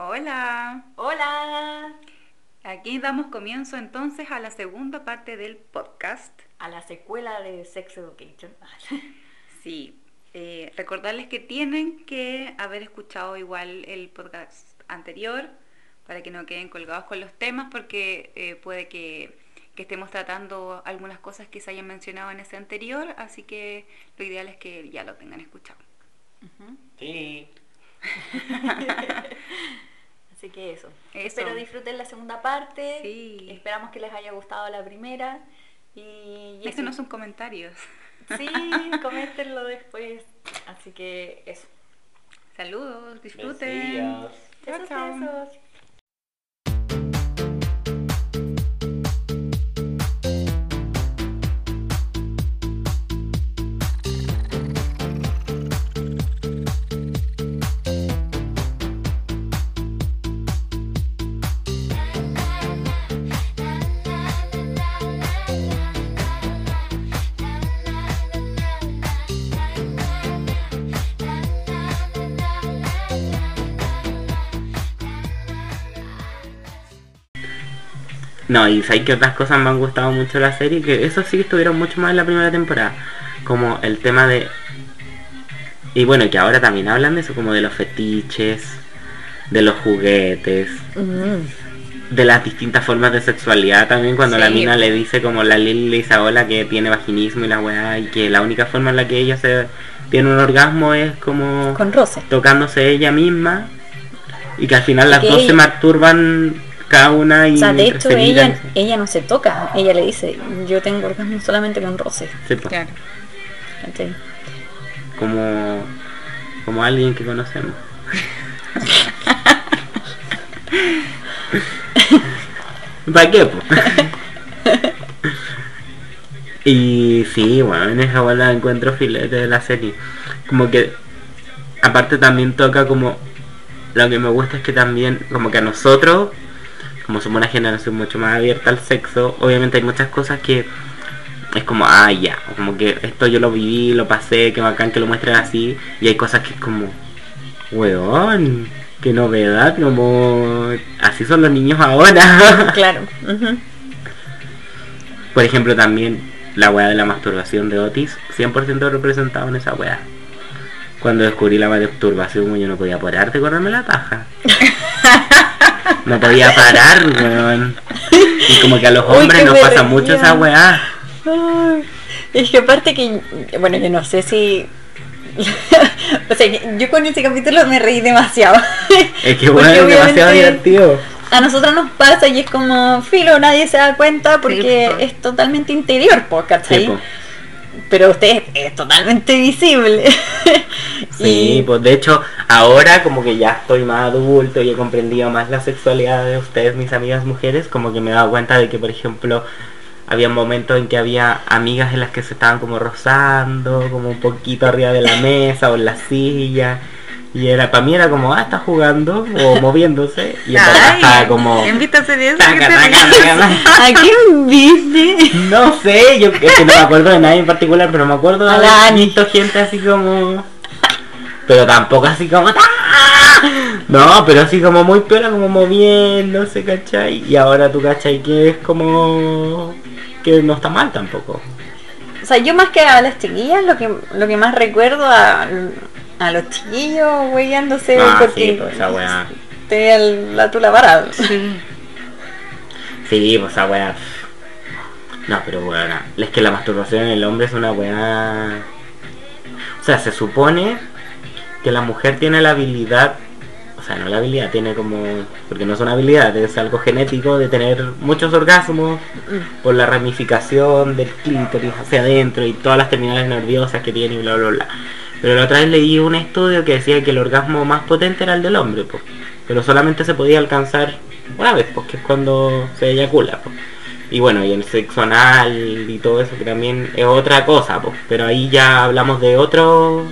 Hola. Hola. Aquí damos comienzo entonces a la segunda parte del podcast. A la secuela de Sex Education. sí. Eh, recordarles que tienen que haber escuchado igual el podcast anterior para que no queden colgados con los temas porque eh, puede que, que, estemos tratando algunas cosas que se hayan mencionado en ese anterior, así que lo ideal es que ya lo tengan escuchado. Sí. Así que eso. Espero disfruten la segunda parte. Sí. Esperamos que les haya gustado la primera. Y, y no son comentarios. Sí, coméntenlo después. Así que eso. Saludos, disfruten. Chao, chao. No, y sabéis que otras cosas me han gustado mucho de la serie, que eso sí que estuvieron mucho más en la primera temporada. Como el tema de. Y bueno, que ahora también hablan de eso, como de los fetiches, de los juguetes, mm. de las distintas formas de sexualidad también, cuando la mina le dice como la Lili le dice a que tiene vaginismo y la weá, y que la única forma en la que ella se tiene un orgasmo es como. Con roce. Tocándose ella misma, y que al final las dos se masturban cada una y o sea, de hecho ella, ella no se toca, ella le dice, yo tengo orgasmo solamente con roce. Sí, pues. Claro. Como, como alguien que conocemos. ¿Para qué? pues y sí, bueno, en esa bola encuentro filete de la serie. Como que aparte también toca como lo que me gusta es que también como que a nosotros como somos una generación mucho más abierta al sexo, obviamente hay muchas cosas que es como, ah, ya, como que esto yo lo viví, lo pasé, que bacán que lo muestren así, y hay cosas que es como, weón, qué novedad, como, así son los niños ahora. Claro. Por ejemplo, también la weá de la masturbación de Otis, 100% representado en esa weá. Cuando descubrí la masturbación, yo no podía parar de correrme la paja. no podía parar, weón. Y como que a los hombres nos pasa mucho esa weá. es que aparte que, bueno, yo no sé si... o sea, yo con ese capítulo me reí demasiado. Es que bueno, es demasiado divertido. A nosotros nos pasa y es como, filo, nadie se da cuenta porque es totalmente interior, ¿cachai? pero usted es totalmente visible. sí, pues de hecho ahora como que ya estoy más adulto y he comprendido más la sexualidad de ustedes, mis amigas mujeres, como que me he dado cuenta de que por ejemplo había momentos en que había amigas en las que se estaban como rozando, como un poquito arriba de la mesa o en la silla y era, para mí era como, ah, está jugando o moviéndose. Y estaba como. ¿Quién viste hacer eso? ¿A quién viste? No sé, yo es que no me acuerdo de nadie en particular, pero me acuerdo de haber visto gente así como. Pero tampoco así como. No, pero así como muy peor, como moviéndose, ¿cachai? Y ahora tú, ¿cachai? Que es como. que no está mal tampoco. O sea, yo más que a las chiquillas, lo que, lo que más recuerdo a a los chiquillos weyándose ah, porque sí, pues, esa weá. tenía la tula parada. Sí. sí, pues esa weá. No, pero bueno, es que la masturbación en el hombre es una weá. O sea, se supone que la mujer tiene la habilidad, o sea, no la habilidad, tiene como, porque no es una habilidad, es algo genético de tener muchos orgasmos mm. por la ramificación del clítoris hacia adentro y todas las terminales nerviosas que tiene y bla bla bla. Pero la otra vez leí un estudio que decía que el orgasmo más potente era el del hombre, pues. Pero solamente se podía alcanzar una vez, porque es cuando se eyacula, pues. Y bueno, y el sexo anal y todo eso que también es otra cosa, pues. Pero ahí ya hablamos de otro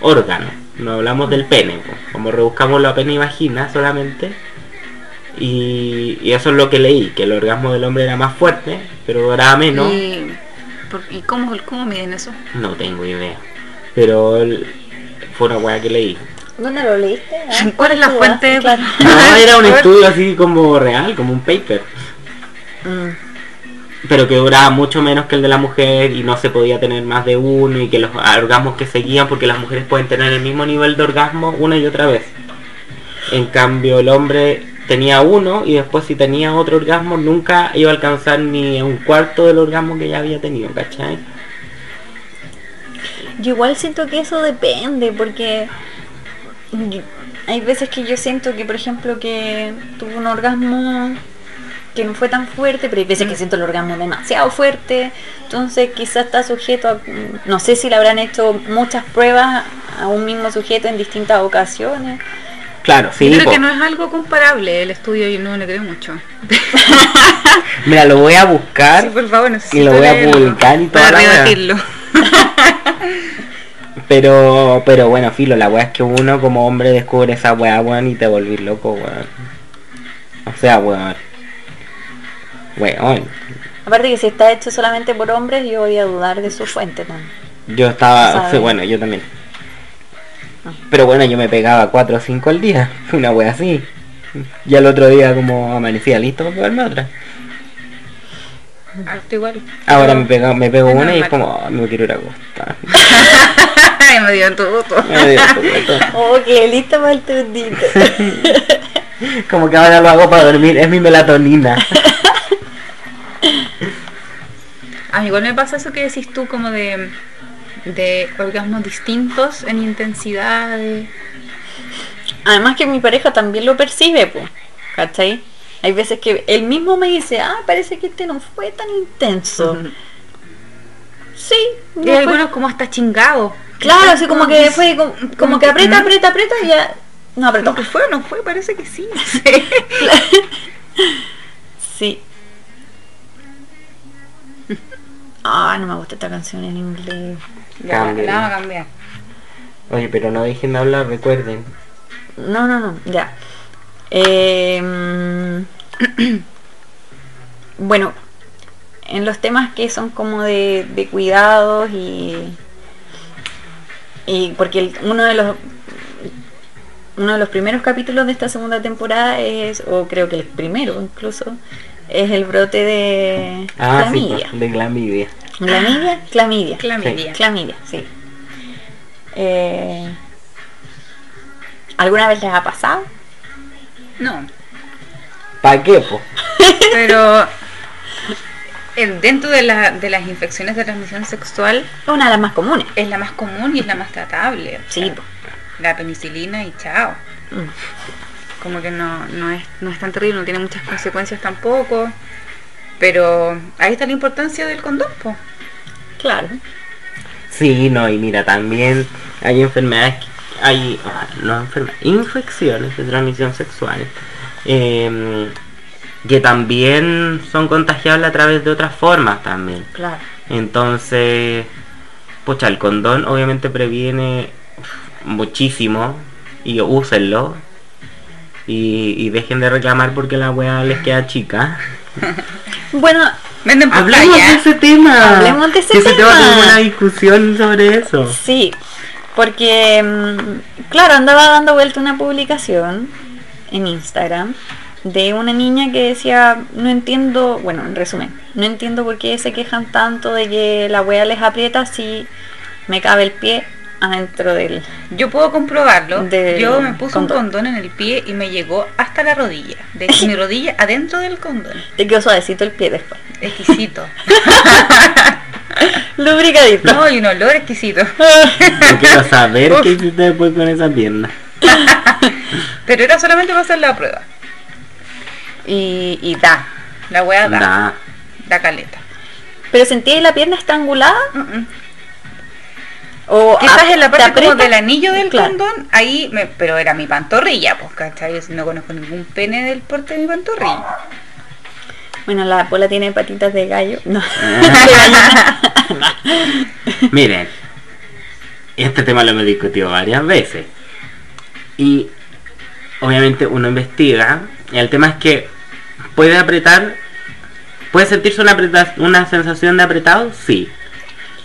órgano, no hablamos del pene, pues. Como rebuscamos la pene y vagina solamente. Y, eso es lo que leí, que el orgasmo del hombre era más fuerte, pero era menos. ¿Y, ¿y cómo, cómo miden eso? No tengo idea. Pero fue una weá que leí. ¿Dónde lo leíste? Ah, ¿Cuál es la fuente? Claro. No, era un estudio así como real, como un paper. Mm. Pero que duraba mucho menos que el de la mujer y no se podía tener más de uno y que los orgasmos que seguían porque las mujeres pueden tener el mismo nivel de orgasmo una y otra vez. En cambio el hombre tenía uno y después si tenía otro orgasmo nunca iba a alcanzar ni un cuarto del orgasmo que ya había tenido, ¿cachai? Yo igual siento que eso depende, porque hay veces que yo siento que, por ejemplo, que tuve un orgasmo que no fue tan fuerte, pero hay veces que siento el orgasmo demasiado fuerte, entonces quizás está sujeto a, no sé si le habrán hecho muchas pruebas a un mismo sujeto en distintas ocasiones. Claro, sí. Yo creo que no es algo comparable el estudio y no le creo mucho. Mira, lo voy a buscar Sí, por favor, y lo voy a publicar y toda para rebatirlo. Pero, pero bueno, filo, la weá es que uno como hombre descubre esa weá, weón, y te volvís loco, weón. O sea, weón. Weón. Aparte que si está hecho solamente por hombres, yo voy a dudar de su fuente también. Yo estaba, bueno, yo también. Pero bueno, yo me pegaba 4 o 5 al día, una wea así. Y al otro día como amanecía listo para pegarme otra. Harto igual. Ahora me pego, me pego una y es como, "Ah, me quiero ir a acostar. Me dio todo. Me dio todo. Oh, qué listo para el tundito. Como que ahora lo hago para dormir, es mi melatonina. A mí igual me pasa eso que decís tú como de, de orgasmos distintos en intensidad. de- Además que mi pareja también lo percibe, pues, ¿cachai? Hay veces que él mismo me dice, ah, parece que este no fue tan intenso. Sí, no Y fue- algunos como hasta chingados. Claro, así como que fue como, como que aprieta, aprieta, aprieta y ya no apretó. ¿Lo que fue o no fue? Parece que sí. no. Sí. Ah, no me gusta esta canción en inglés. Ya, la vamos a cambiar. Oye, pero no dejen de hablar, recuerden. No, no, no, ya. Eh, mm, bueno, en los temas que son como de, de cuidados y. Y porque el- uno de los. Uno de los primeros capítulos de esta segunda temporada es, o creo que el primero incluso, es el brote de Ah, clamidia. sí, pues, de clamidia. ¿Clamidia? Clamidia. Clamidia. Clamidia, sí. Eh, ¿Alguna vez les ha pasado? No, ¿Para qué, po? pero dentro de, la- de las infecciones de transmisión sexual Es una de las más comunes. es la más común y es la más tratable. o Sí, sea. La penicilina y chao. Mm. Como que no, no, es, no es tan terrible, no tiene muchas consecuencias tampoco. Pero ahí está la importancia del condón, po. Claro. Sí, no, y mira, también hay enfermedades, que- hay, ah, no enfermedades, infecciones de transmisión sexual, em, que también son contagiables a través de otras formas también. Claro. Entonces, pucha, el condón obviamente previene muchísimo y úsenlo. Y, y dejen de reclamar porque la weá les queda chica. Bueno, Venden por Hablemos de ese tema. Hablemos de ese Que se tema. tengo una discusión sobre eso. sí, porque, mm, claro, andaba dando vuelta una publicación en Instagram de una niña que decía, no entiendo, bueno, en resumen, no entiendo por qué se quejan tanto de que la wea les aprieta si me cabe el pie adentro del... Yo puedo comprobarlo. Del Yo me puse un condón. en el pie y me llegó hasta la rodilla. De mi rodilla adentro del condón. Te quedó suavecito el pie después. Exquisito. Lubricadito. No, y un olor exquisito. Quiero saber Uf. qué hiciste después con esa pierna. Pero era solamente para hacer la prueba. Y, y da. La wea da. Da, Da. caleta. Pero sentí la pierna estrangulada mm. O Quizás en la te parte como del anillo del Claro. condón, ahí, me, pero era mi pantorrilla, pues, ¿cachai? No conozco ningún pene del porte de mi pantorrilla. Bueno, la pola tiene patitas de gallo. No. Miren, este tema lo hemos discutido varias veces. Y obviamente uno investiga. Y el tema es que puede apretar. ¿Puede sentirse una, una sensación de apretado? Sí.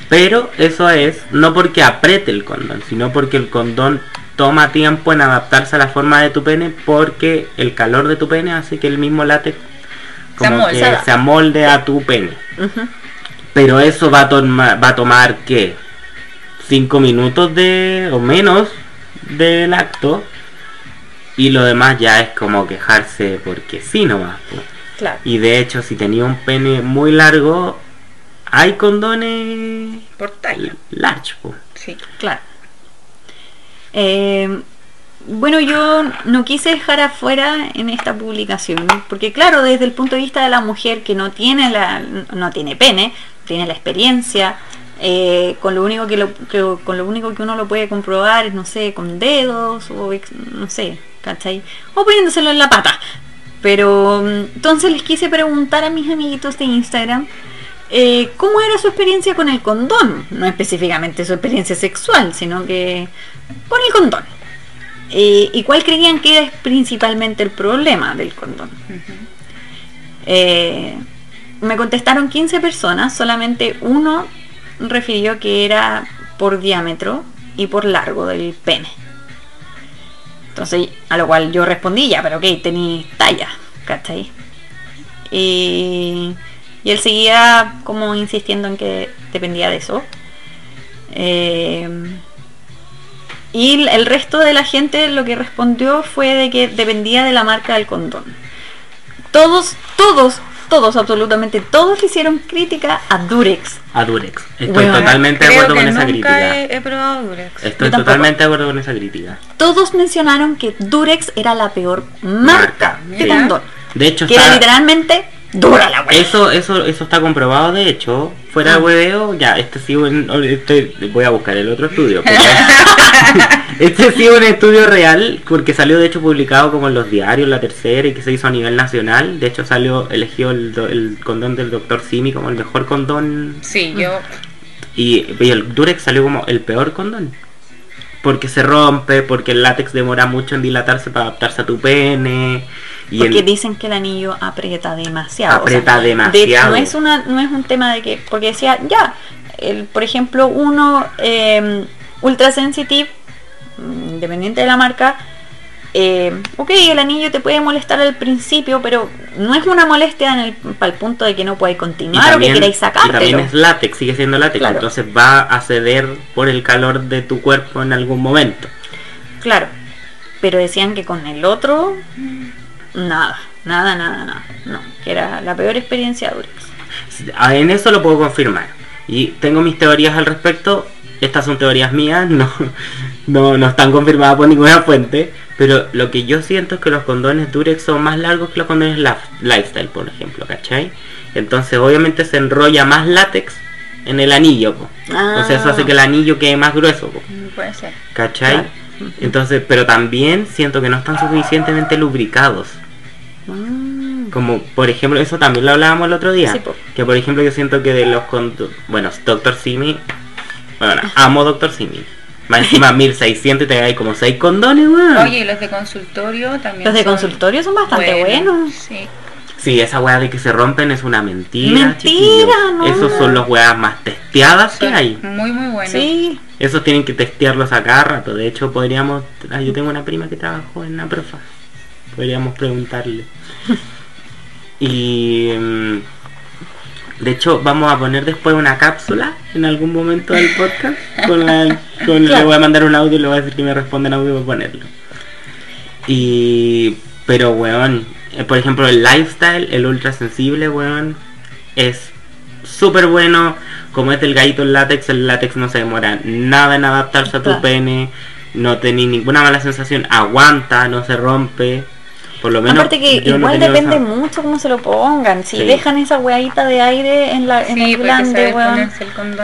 Pero eso es no porque apriete el condón, sino porque el condón toma tiempo en adaptarse a la forma de tu pene porque el calor de tu pene hace que el mismo látex Se como amolde. que se amolde a tu pene. Pero eso va a, toma- va a tomar, ¿qué? Cinco minutos de o menos del acto. Y lo demás ya es como quejarse porque sí nomás. Claro. Y de hecho, si tenía un pene muy largo, hay condones Por talla. large. po. Sí. Claro. Eh, bueno, yo no quise dejar afuera en esta publicación, porque claro, desde el punto de vista de la mujer que no tiene la, no tiene pene, tiene la experiencia, eh, con lo único que, lo, que- con lo único que uno lo puede comprobar es, no sé, con dedos o no sé, ¿cachai? O poniéndoselo en la pata. Pero mm, entonces les quise preguntar a mis amiguitos de Instagram eh, cómo era su experiencia con el condón, no específicamente su experiencia sexual, sino que con el condón. Eh, ¿Y cuál creían que era principalmente el problema del condón? Eh, me contestaron 15 personas, solamente uno refirió que era por diámetro y por largo del pene. Entonces, a lo cual yo respondí ya, pero ok, tenéis talla, ¿cachai? Y, y él seguía como insistiendo en que dependía de eso. Eh, y el- resto de la gente lo que respondió fue de que dependía de la marca del condón. Todos, todos, todos, absolutamente todos le hicieron crítica a Durex. A Durex. Estoy Bueno, totalmente de acuerdo con esa crítica. he, he probado Durex. Estoy totalmente de acuerdo con esa crítica. Todos mencionaron que Durex era la peor Marca, marca de condón. De hecho, Que era literalmente dura la wea. Eso, eso, eso está comprobado, de hecho, fuera de Ah. hueveo, ya, este sí un- estoy, voy a buscar el otro estudio. pero- este sí es un estudio real, porque salió de hecho publicado como en los diarios, la tercera, y que se hizo a nivel nacional. De hecho salió, elegido el, do- el condón del doctor Simi como el mejor condón. Sí, yo. Y, y el Durex salió como el peor condón. Porque se rompe, porque el látex demora mucho en dilatarse para adaptarse a tu pene. Y porque el- dicen que el anillo aprieta demasiado. Aprieta De demasiado. no es una, no es un tema de que, porque decía, ya, el, por ejemplo, uno eh, ultra sensitive, mm, independiente de la marca, eh, ok, el anillo te puede molestar al principio, pero no es una molestia en el, para el punto de que no Y continuar o que queráis y sacártelo. también es látex, sigue siendo látex, Claro. entonces va a ceder por el calor de tu cuerpo en algún momento. Claro, pero decían que con el otro, nada, nada, nada, nada. No, que era la peor experiencia de Durex. Ah, En eso lo puedo confirmar. Y tengo mis teorías al respecto. Estas son teorías mías, no, no, no están confirmadas por ninguna fuente. Pero lo que yo siento es que los condones Durex son más largos que los condones Lifestyle, por ejemplo, ¿cachai? Entonces obviamente se enrolla más látex en el anillo, po. Entonces eso hace que el anillo quede más grueso, po. Puede ser. ¿cachai? Claro. Entonces, pero también siento que no están suficientemente lubricados. Mm. Como por ejemplo, eso también lo hablábamos el otro día. Sí, po. que por ejemplo yo siento que de los. Bueno, Doctor Simi... Bueno, amo Doctor Simi. Más encima 1600 y te hay como 6 condones, weón. Oye, y los de consultorio también. Los de son consultorio son bastante buenos. Sí. Sí, esa weá de que se rompen es una mentira. Mentira, no. Esos son los weas más testeadas que hay. Muy, muy buenos. Sí, Esos tienen que testearlos a cada rato. De hecho, podríamos... ah, yo tengo una prima que trabajó en la profa. Podríamos preguntarle. y... mm, De hecho, vamos a poner después una cápsula en algún momento del podcast. Con la, con- Le voy a mandar un audio y le voy a decir que me responda en audio para ponerlo. Y... Pero, weón, eh, por ejemplo, el lifestyle, el ultra sensible, weón, es súper bueno. Como es del gallito el látex, el látex no se demora nada en adaptarse a tu Claro. pene. No tenéis ninguna mala sensación. Aguanta, no se rompe. Por lo menos. aparte que igual depende esa- mucho cómo se lo pongan. Si Sí. dejan esa weadita de aire en, la, en Sí, el glande, weón, el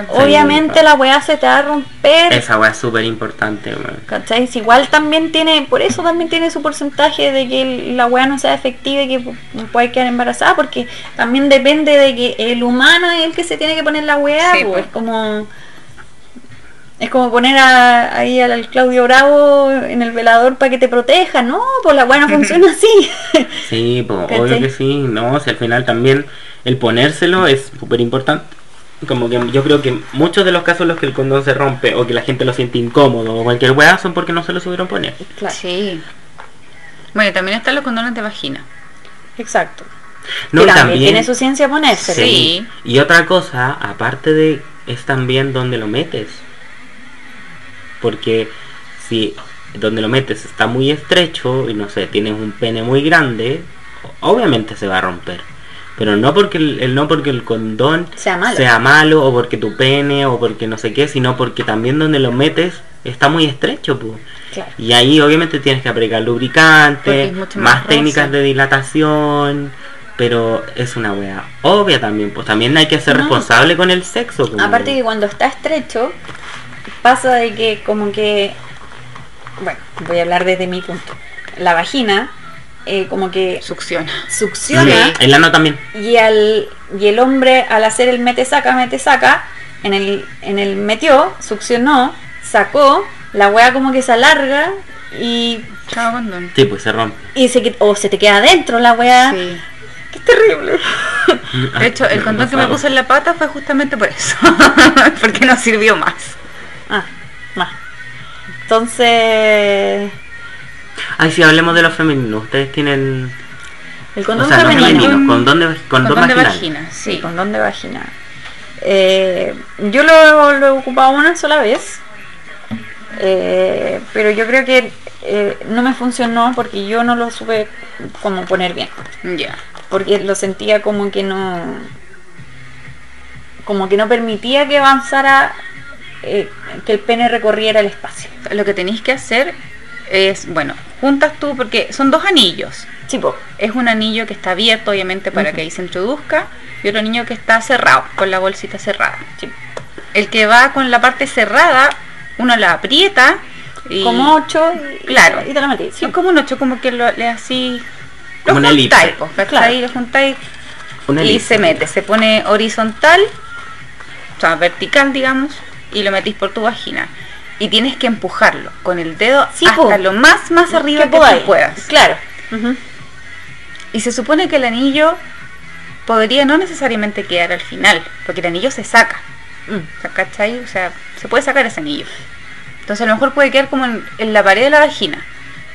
obviamente la weá se te va a romper. Esa weá es súper importante, weón. ¿Cachai? Si igual también tiene, por eso también tiene su porcentaje de que la weá no sea efectiva y que pu- puede quedar embarazada, porque también depende de que el humano es el que se tiene que poner la weá, Sí, pues, pues. es como es como poner a- ahí al, al Claudio Bravo en el velador para que te proteja, no, pues la no funciona así. Sí, pues obvio que sí. No, si al final también el ponérselo es súper importante. como que yo creo que muchos de los casos en los que el condón se rompe o que la gente lo siente incómodo o cualquier weá son porque no se lo supieron poner. Claro. Sí. Bueno, y también están los condones de vagina. Exacto. No, y también, tiene su ciencia ponerse. Sí. Y otra cosa, aparte de, es también donde lo metes. Porque si donde lo metes está muy estrecho y no sé, tienes un pene muy grande, obviamente se va a romper. Pero no porque el, el- no porque el condón Sea malo. sea malo, o porque tu pene o porque no sé qué, sino porque también donde lo metes está muy estrecho, pues. Claro. Y ahí obviamente tienes que aplicar lubricante, más más técnicas de dilatación, pero es una wea obvia también, pues también hay que ser No. responsable con el sexo. Aparte que cuando está estrecho, pasa de que como que, bueno, voy a hablar desde mi punto. La vagina eh, como que Succiona. succiona El ano también. y al y el hombre al hacer el mete saca mete saca en el en el metió succionó sacó la wea como que se alarga y Chao condón. Sí, pues se rompe. y se o se te queda adentro la wea Sí. qué terrible De hecho, el condón que me puse en la pata fue justamente por eso. Porque no sirvió más. Ah más entonces Ay, si hablemos de los femeninos, ustedes tienen... el O condón sea, no femenino femeninos, condón de, condón Condón de vaginal. vagina, Sí, sí. condón de vagina. Eh, yo lo, lo he ocupado una sola vez. Eh, pero yo creo que eh, no me funcionó porque yo no lo supe como poner bien. Ya. Porque lo sentía como que no. como que no permitía que avanzara. Eh, que el pene recorriera el espacio. Lo que tenéis que hacer es, bueno, juntas tú, porque son dos anillos. Tipo, Es un anillo que está abierto, obviamente, para que ahí se introduzca, y otro anillo que está cerrado, con la bolsita cerrada. sí, El que va con la parte cerrada, uno la aprieta y... como 8 y, Claro. y te la metí. Sí, como un ocho, como que lo, le así... Lo Como una elipse. juntáis, pues. Claro. Lo juntáis Una y elipse. se mete, se pone horizontal, o sea, vertical, digamos, y lo metís por tu vagina. Y tienes que empujarlo con el dedo Sí, hasta po. lo más, más arriba que, podáis. tú puedas. Claro. Y se supone que el anillo podría no necesariamente quedar al final, porque el anillo se saca. Mm. O sea, ¿cachai? O sea, se puede sacar ese anillo. Entonces a lo mejor puede quedar como en, en la pared de la vagina,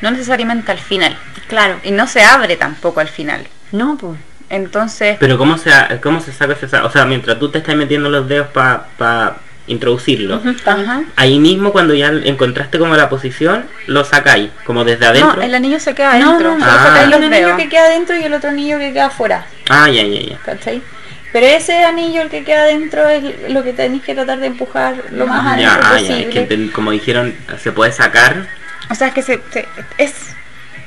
no necesariamente al final. Claro. Y no se abre tampoco al final. No, pues. Entonces, Pero ¿cómo se, cómo se saca ese O sea, mientras tú te estás metiendo los dedos para introducirlo, ahí mismo cuando ya encontraste como la posición, lo sacáis, como desde adentro. No, el anillo se queda adentro. no, Ah. hay un anillo que queda dentro y el otro anillo que queda afuera, Ah, ya, ya, ya. ¿cachai? Pero ese anillo, el que queda dentro, es lo que tenéis que tratar de empujar lo más Ah, Ya, adentro ah, ya, es posible. que como dijeron, se puede sacar. O sea, es que se, se- es,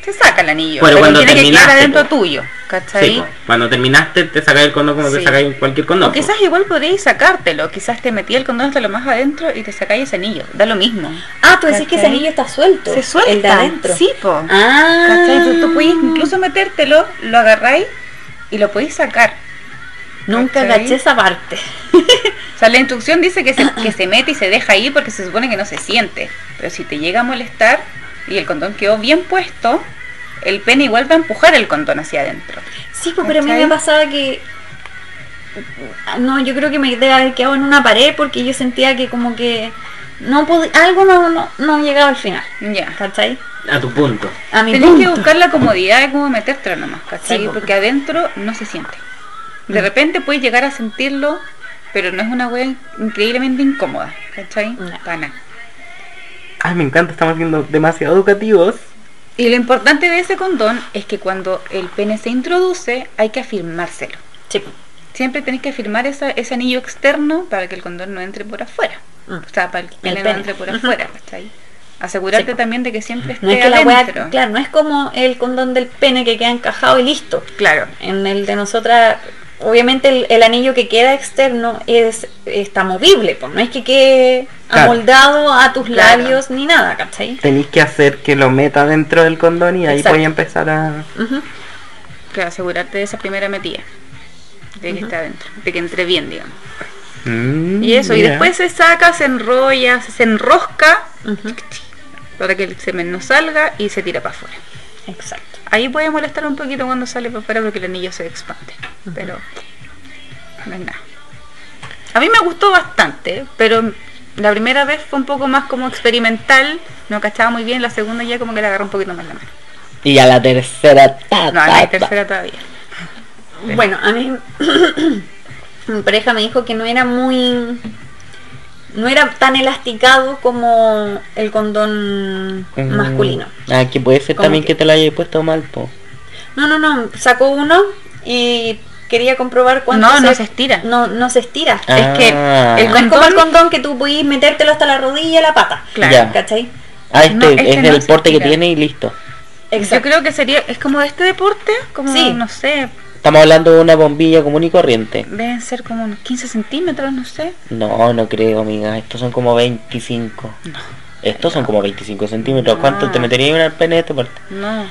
se saca el anillo. Pero pero cuando tiene que quedar terminaste, adentro po. tuyo. ¿Cachai? Sí, po. cuando terminaste te sacáis el condón como te Sí. sacáis cualquier condón. O po. quizás igual podríais sacártelo, quizás te metí el condón hasta lo más adentro y te sacáis ese anillo, da lo mismo. Ah, tú decís que ese anillo está suelto. Se suelta. El de adentro. Sí, po. Ah. ¿Cachai? Tú, tú podéis incluso metértelo, lo agarráis y lo podéis sacar. Nunca ¿Cachai? caché esa parte. O sea, la instrucción dice que se, que se mete y se deja ahí porque se supone que no se siente. Pero si te llega a molestar y el condón quedó bien puesto, el pene igual va a empujar el condón hacia adentro. Sí, pues, pero a mí me pasaba que. No, yo creo que me debe haber quedado en una pared porque yo sentía que como que no pod- algo no, no, no llegaba al final. Ya. ¿Cachai? A tu punto. A mi Tenés que punto. buscar la comodidad de cómo metértelo nomás, ¿cachai? Sí, po. Porque adentro no se siente. De Mm. repente puedes llegar a sentirlo, pero no es una wea in- increíblemente incómoda, ¿cachai? No. Para nada. Ay, me encanta, estamos siendo demasiado educativos. Y lo importante de ese condón es que cuando el pene se introduce hay que afirmárselo. Sí. Siempre tenés que afirmar esa- ese anillo externo para que el condón no entre por afuera. Mm. O sea, para que el pene, no pene. entre por afuera, ¿cachai? Asegurarte Sí. también de que siempre esté No es que la adentro. wea, claro, no es como el condón del pene que queda encajado y listo. Claro. En el de nosotras, obviamente el, el anillo que queda externo es está movible, pues no es que quede Claro. amoldado a tus Claro. labios ni nada, ¿cachai? Tenéis que hacer que lo meta dentro del condón y ahí Exacto. voy a empezar a... Claro, asegurarte de esa primera metida. De que esté adentro. De que entre bien, digamos. Mm, Y eso, y después se saca, se enrolla, se enrosca para que el semen no salga y se tira para afuera. Exacto. Ahí puede molestar un poquito cuando sale para afuera porque el anillo se expande. Pero no es nada. A mí me gustó bastante, pero la primera vez fue un poco más como experimental, no cachaba muy bien, la segunda ya como que le agarró un poquito más la mano. Y a la tercera, ta, No, ta, la ta. tercera todavía. Bueno, a mí mi pareja me dijo que no era muy no era tan elasticado como el condón Mm. masculino. Ah, que puede ser Como también que- que te lo hayas puesto mal, po. No, no, no, sacó uno y quería comprobar cuánto No, no se estira. No, no se estira. Ah. Es que el no es como el condón- que tú puedes metértelo hasta la rodilla y la pata. Claro. Ya. ¿Cachai? Ah, este No, este es no el se porte que tiene y listo. Yo creo que sería, es como de este deporte, como, Sí. no sé, Estamos hablando de una bombilla común y corriente. deben ser como unos 15 centímetros, no sé. No, no creo, amiga. Estos son como 25. No. Estos son como 25 centímetros. ¿Cuánto te metería en el pene de este parte? No.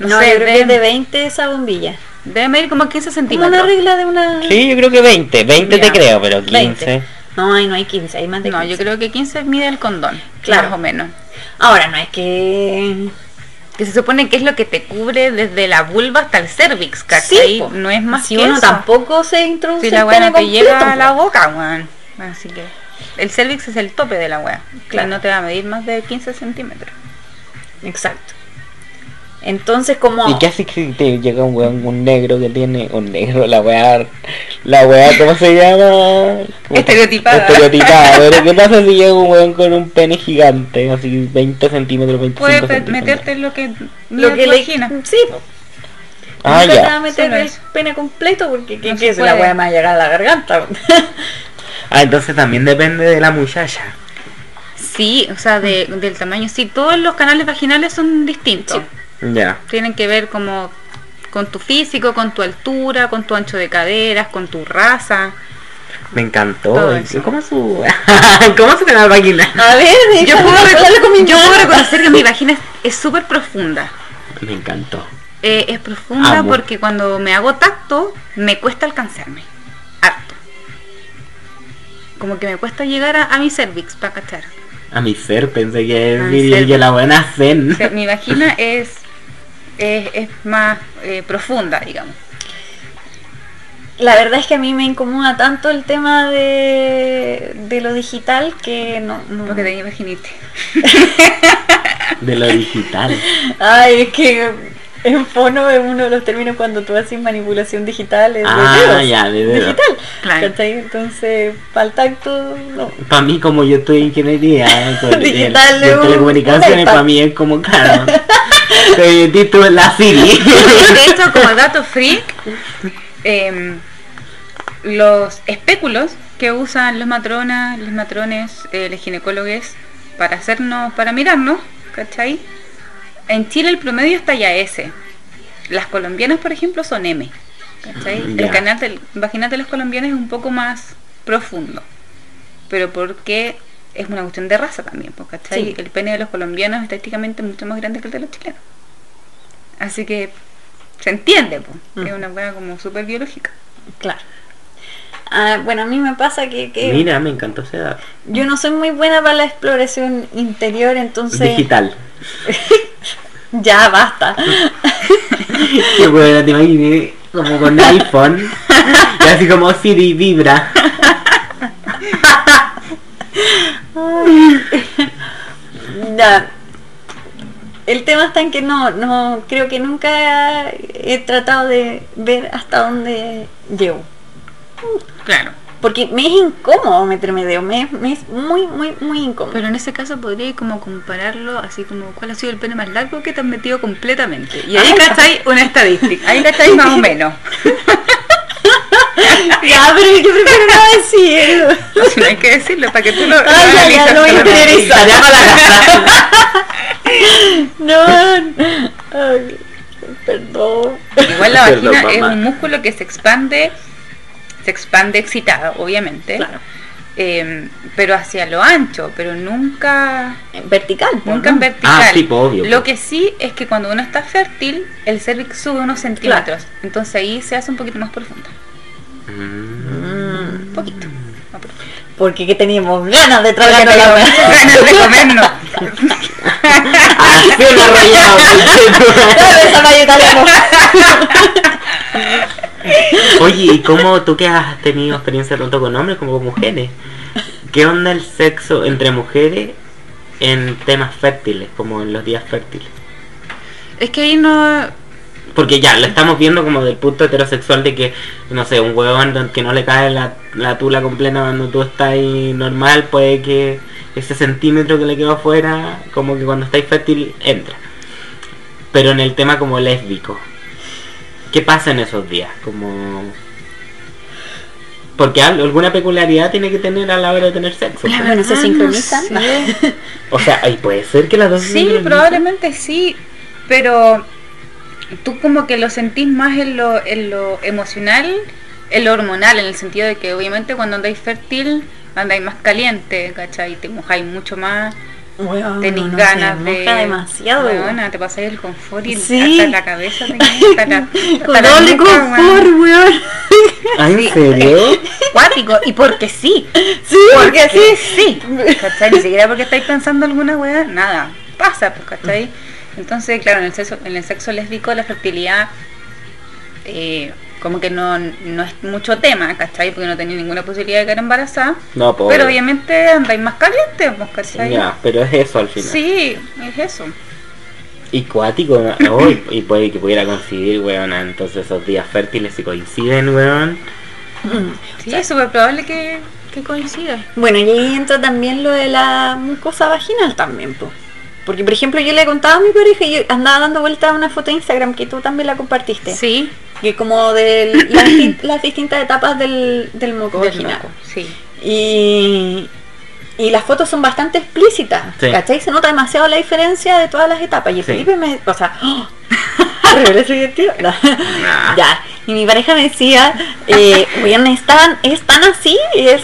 No, No, sé, yo creo que es de 20 esa bombilla. Debe medir como 15 Como centímetros. una regla de una... Sí, yo creo que 20. 20 te Ya. creo, pero 15. 20. No, ahí no hay 15, hay más de No, 15. yo creo que 15 mide el condón, Claro. más o menos. Ahora, no es que... Que se supone que es lo que te cubre desde la vulva hasta el cervix, ¿cachai? po. no es más si que uno eso. tampoco se introduce Si la no te llega a la boca, weón. Así que el cervix es el tope de la weá. Claro. Claro. No te va a medir más de 15 centímetros. Exacto. Entonces, como... ¿Y qué hace que te llega un weón, un negro que tiene. Un negro, la weá. La weá, ¿cómo se llama? Estereotipada. Estereotipada. Pero ¿qué pasa si llega un weón con un pene gigante? Así 20 centímetros, 25 Puedes centímetros. meterte lo que lo que le... Sí. Ah, Nunca te va a ya. meter el pene completo porque ¿qué, No qué se es? la weá me va a llegar a la garganta. Ah, entonces también depende de la muchacha. Sí, o sea, de- del tamaño. Sí, todos los canales vaginales son distintos. Ya. Tienen que ver como con tu físico, con tu altura, con tu ancho de caderas, con tu raza. Me encantó. ¿Cómo su. ¿Cómo su canal vagina? a ver, Yo puedo, hablarlo con mi reco- yo puedo reconocer que mi vagina es- es súper profunda. Me encantó. Eh, es profunda Amo. porque cuando me hago tacto me cuesta alcanzarme. Harto. Como que me cuesta llegar a, a mi cervix para cachar. A mi ser pensé que A mi la buena zen. O sea, mi vagina es, es, es más eh, profunda, digamos. La verdad es que a mí me incomoda tanto el tema de, de lo digital que no... no- Porque tenía vaginite. De lo digital. Ay, es que en fono es uno de los términos cuando tú haces manipulación digital es de Ah, dedos. ya, de dedos. Digital. Entonces, para el tacto, no. Para mí, como yo estoy en ingeniería Digital de, de de un- telecomunicaciones, para mí es como claro. Título en la Siri. De hecho, como dato freak, em, los espéculos que usan los matronas, los matrones, eh, los ginecólogos para hacernos, para mirarnos, ¿cachai? En Chile el promedio está ya S. Las colombianas, por ejemplo, son M. ¿cachai? El canal del vaginal de los colombianos es un poco más profundo. Pero porque es una cuestión de raza también, pues, ¿cachai? Sí. El pene de los colombianos es estéticamente mucho más grande que el de los chilenos. Así que se entiende, pues. Es una hueá como súper biológica. Claro. Ah, bueno, a mí me pasa que, que Mira, me encantó ese dato. yo no soy muy buena para la exploración interior, entonces Digital. ya basta. Qué buena, te imaginé como con iPhone. Y así como Siri vibra. El tema está en que no, no, creo que nunca he tratado de ver hasta dónde llego. Claro. Porque me es incómodo meterme dedo, me, es- me es muy, muy, muy incómodo. Pero en ese caso podría como compararlo así como cuál ha sido el pene más largo que te han metido completamente. Y ahí Ah. cacháis una estadística. Ahí cacháis más o menos. ya, pero yo prefiero no decir. No hay que decirlo para que tú lo, Ah, ya, ya, analices no me solamente. interesa. Llama a la casa. No, ay, perdón. Igual la Perdón, vagina es mamá. un músculo que se expande, se expande excitada, obviamente. Claro. Eh, pero hacia lo ancho, pero nunca Vertical, pues, nunca ¿no? en vertical. Ah, sí, pues, obvio, Lo pues. que sí es que cuando uno está fértil, el cervix sube unos centímetros. Entonces ahí se hace un poquito más profunda. Mm. Un poquito. más profunda. Porque que teníamos ganas de tragarnos la ganas de comernos. Así lo arrollado. Dale esa malla italiana. Oye, ¿y cómo tú que has tenido experiencia tanto con hombres como con mujeres? ¿Qué onda el sexo entre mujeres en temas fértiles, como en los días fértiles? Es que ahí no. Porque ya, lo estamos viendo como del punto heterosexual de que, no sé, un huevón que no le cae la, la tula completa cuando tú estás ahí normal, puede que ese centímetro que le quedó afuera, como que cuando estáis fértil, entra. Pero en el tema como lésbico, ¿qué pasa en esos días? Como... Porque al- alguna peculiaridad tiene que tener a la hora de tener sexo. se Ah, no sincronizan. sé. O sea, ahí puede ser que las dos se Sí, probablemente sí, pero tú como que lo sentís más en lo, en lo emocional, en lo hormonal, en el sentido de que obviamente cuando andáis fértil andáis más caliente, ¿cachai? Te mojáis mucho más, Weón, tenéis no, ganas se de... moja demasiado. Weona, te pasáis el confort y Sí. hasta la cabeza hasta la, hasta Con la doble nuca, confort, weón. weón. ¿Ah, en serio? Cuático, y porque sí. Sí, porque así sí, ¿cachai? Ni siquiera porque estáis pensando alguna weá, nada, pasa, pues, ¿cachai? Entonces, claro, en el sexo, en el sexo lésbico la fertilidad eh, como que no, no es mucho tema, ¿cachai? Porque no tenía ninguna posibilidad de quedar embarazada. No, pobre. Pero obviamente andáis más caliente, pues, ¿cachai? Ya, pero es eso al final. Sí, es eso. Y cuático, ¿no? Oh, y- y puede que pudiera coincidir, weón, entonces esos días fértiles si coinciden, weón. Sí, es súper probable que, que coincida. Bueno, y ahí entra también lo de la mucosa vaginal también, po. Porque, por ejemplo, yo le contaba a mi pareja y yo andaba dando vuelta a una foto de Instagram que tú también la compartiste. Sí, Que como de las, di- las distintas etapas del, del moco del vaginal. moco, sí. Y, y las fotos son bastante explícitas. Sí. ¿Cachai? Se nota demasiado la diferencia de todas las etapas. Y el Sí. Felipe me. O sea, ¡oh! No. Ya. Y mi pareja me decía, eh, oigan, ¿están, ¿es tan así? Y es.